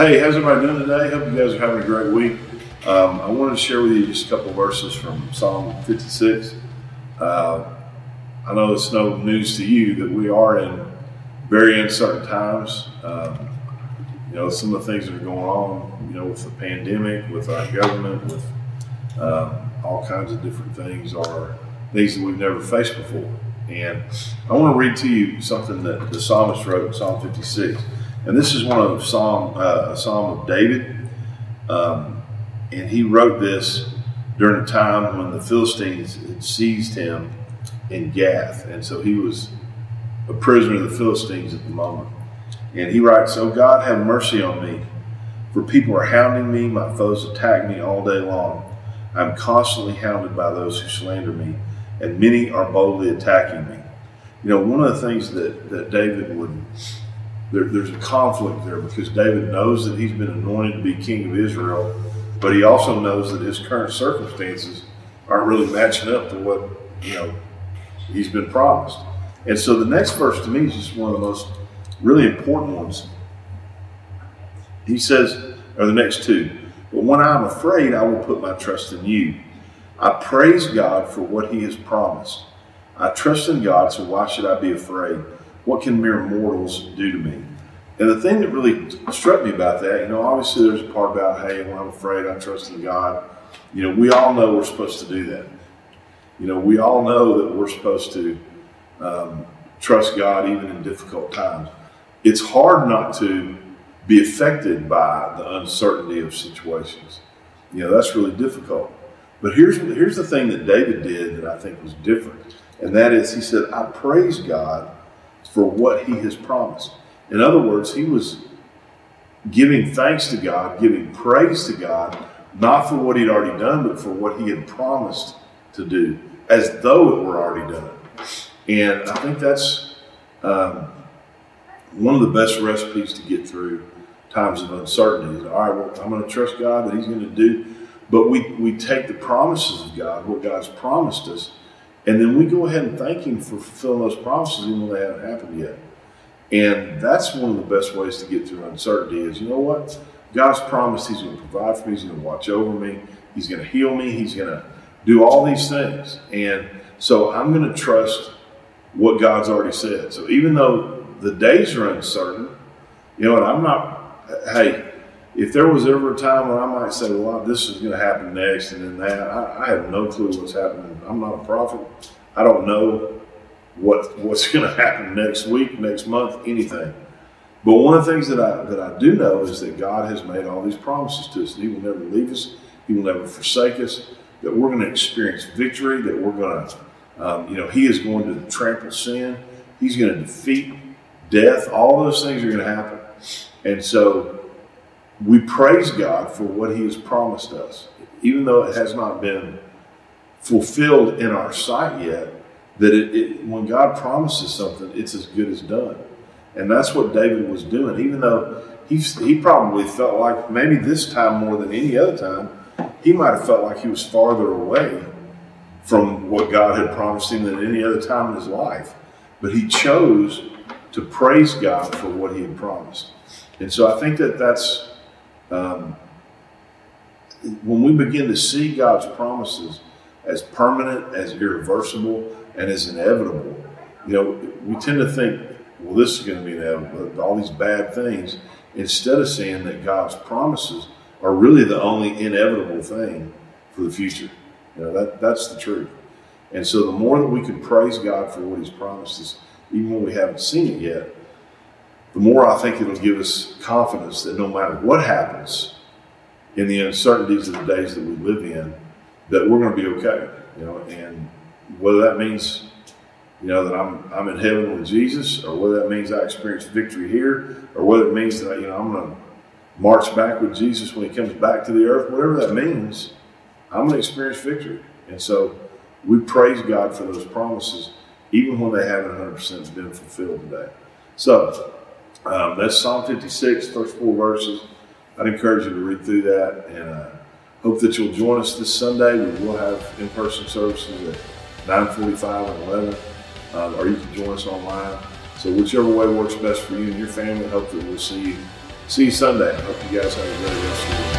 Hey, how's everybody doing today? Hope you guys are having a great week. Um, I wanted to share with you just a couple verses from Psalm 56. Uh, I know it's no news to you that we are in very uncertain times. Um, you know, some of the things that are going on, you know, with the pandemic, with our government, with um, all kinds of different things are things that we've never faced before. And I want to read to you something that the psalmist wrote in Psalm 56. And this is one of Psalm, uh, a Psalm of David. Um, and he wrote this during a time when the Philistines had seized him in Gath. And so he was a prisoner of the Philistines at the moment. And he writes, Oh God, have mercy on me, for people are hounding me, my foes attack me all day long. I'm constantly hounded by those who slander me, and many are boldly attacking me. You know, one of the things that, that David would, there, there's a conflict there because David knows that he's been anointed to be king of Israel, but he also knows that his current circumstances aren't really matching up to what, you know, he's been promised. And so the next verse to me is just one of the most really important ones. He says, or the next two, but when I am afraid, I will put my trust in you. I praise God for what he has promised. I trust in God, so why should I be afraid? What can mere mortals do to me? And the thing that really struck me about that, you know, obviously there's a part about, hey, when I'm afraid, I trust in God. You know, we all know we're supposed to do that. You know, we all know that we're supposed to um, trust God even in difficult times. It's hard not to be affected by the uncertainty of situations. You know, that's really difficult. But here's, here's the thing that David did that I think was different, and that is he said, I praise God for what he has promised. In other words, he was giving thanks to God, giving praise to God, not for what he'd already done, but for what he had promised to do, as though it were already done. And I think that's um, one of the best recipes to get through times of uncertainty. Is, all right, well, I'm going to trust God that He's going to do. But we, we take the promises of God, what God's promised us, and then we go ahead and thank Him for fulfilling those promises even though they haven't happened yet. And that's one of the best ways to get through uncertainty is, you know what? God's promised He's going to provide for me, He's going to watch over me, He's going to heal me, He's going to do all these things. And so I'm going to trust what God's already said. So even though the days are uncertain, you know what? I'm not, hey, if there was ever a time when I might say, well, this is going to happen next and then that, I, I have no clue what's happening. I'm not a prophet. I don't know what what's going to happen next week, next month, anything. But one of the things that I that I do know is that God has made all these promises to us. He will never leave us. He will never forsake us. That we're going to experience victory. That we're going to, um, you know, He is going to trample sin. He's going to defeat death. All those things are going to happen. And so we praise God for what He has promised us, even though it has not been fulfilled in our sight yet. That it, it, when God promises something, it's as good as done, and that's what David was doing. Even though he he probably felt like maybe this time more than any other time, he might have felt like he was farther away from what God had promised him than any other time in his life. But he chose to praise God for what he had promised. And so I think that that's um, when we begin to see God's promises as permanent, as irreversible, and as inevitable. You know, we tend to think, well, this is going to be inevitable, all these bad things, instead of seeing that God's promises are really the only inevitable thing for the future. You know, that, that's the truth. And so the more that we can praise God for what He's promised us, even when we haven't seen it yet, the more I think it'll give us confidence that no matter what happens in the uncertainties of the days that we live in, that we're going to be okay. You know, and whether that means you know that I'm I'm in heaven with Jesus, or whether that means I experience victory here, or whether it means that you know I'm going to march back with Jesus when He comes back to the earth, whatever that means, I'm going to experience victory. And so we praise God for those promises, even when they haven't 100% been fulfilled today. So um, that's Psalm 56, first four verses. I'd encourage you to read through that and uh, hope that you'll join us this Sunday. We will have in-person services at 9:45 and 11, um, or you can join us online. So whichever way works best for you and your family, hope that we'll see you See you Sunday. I hope you guys have a great rest of the week.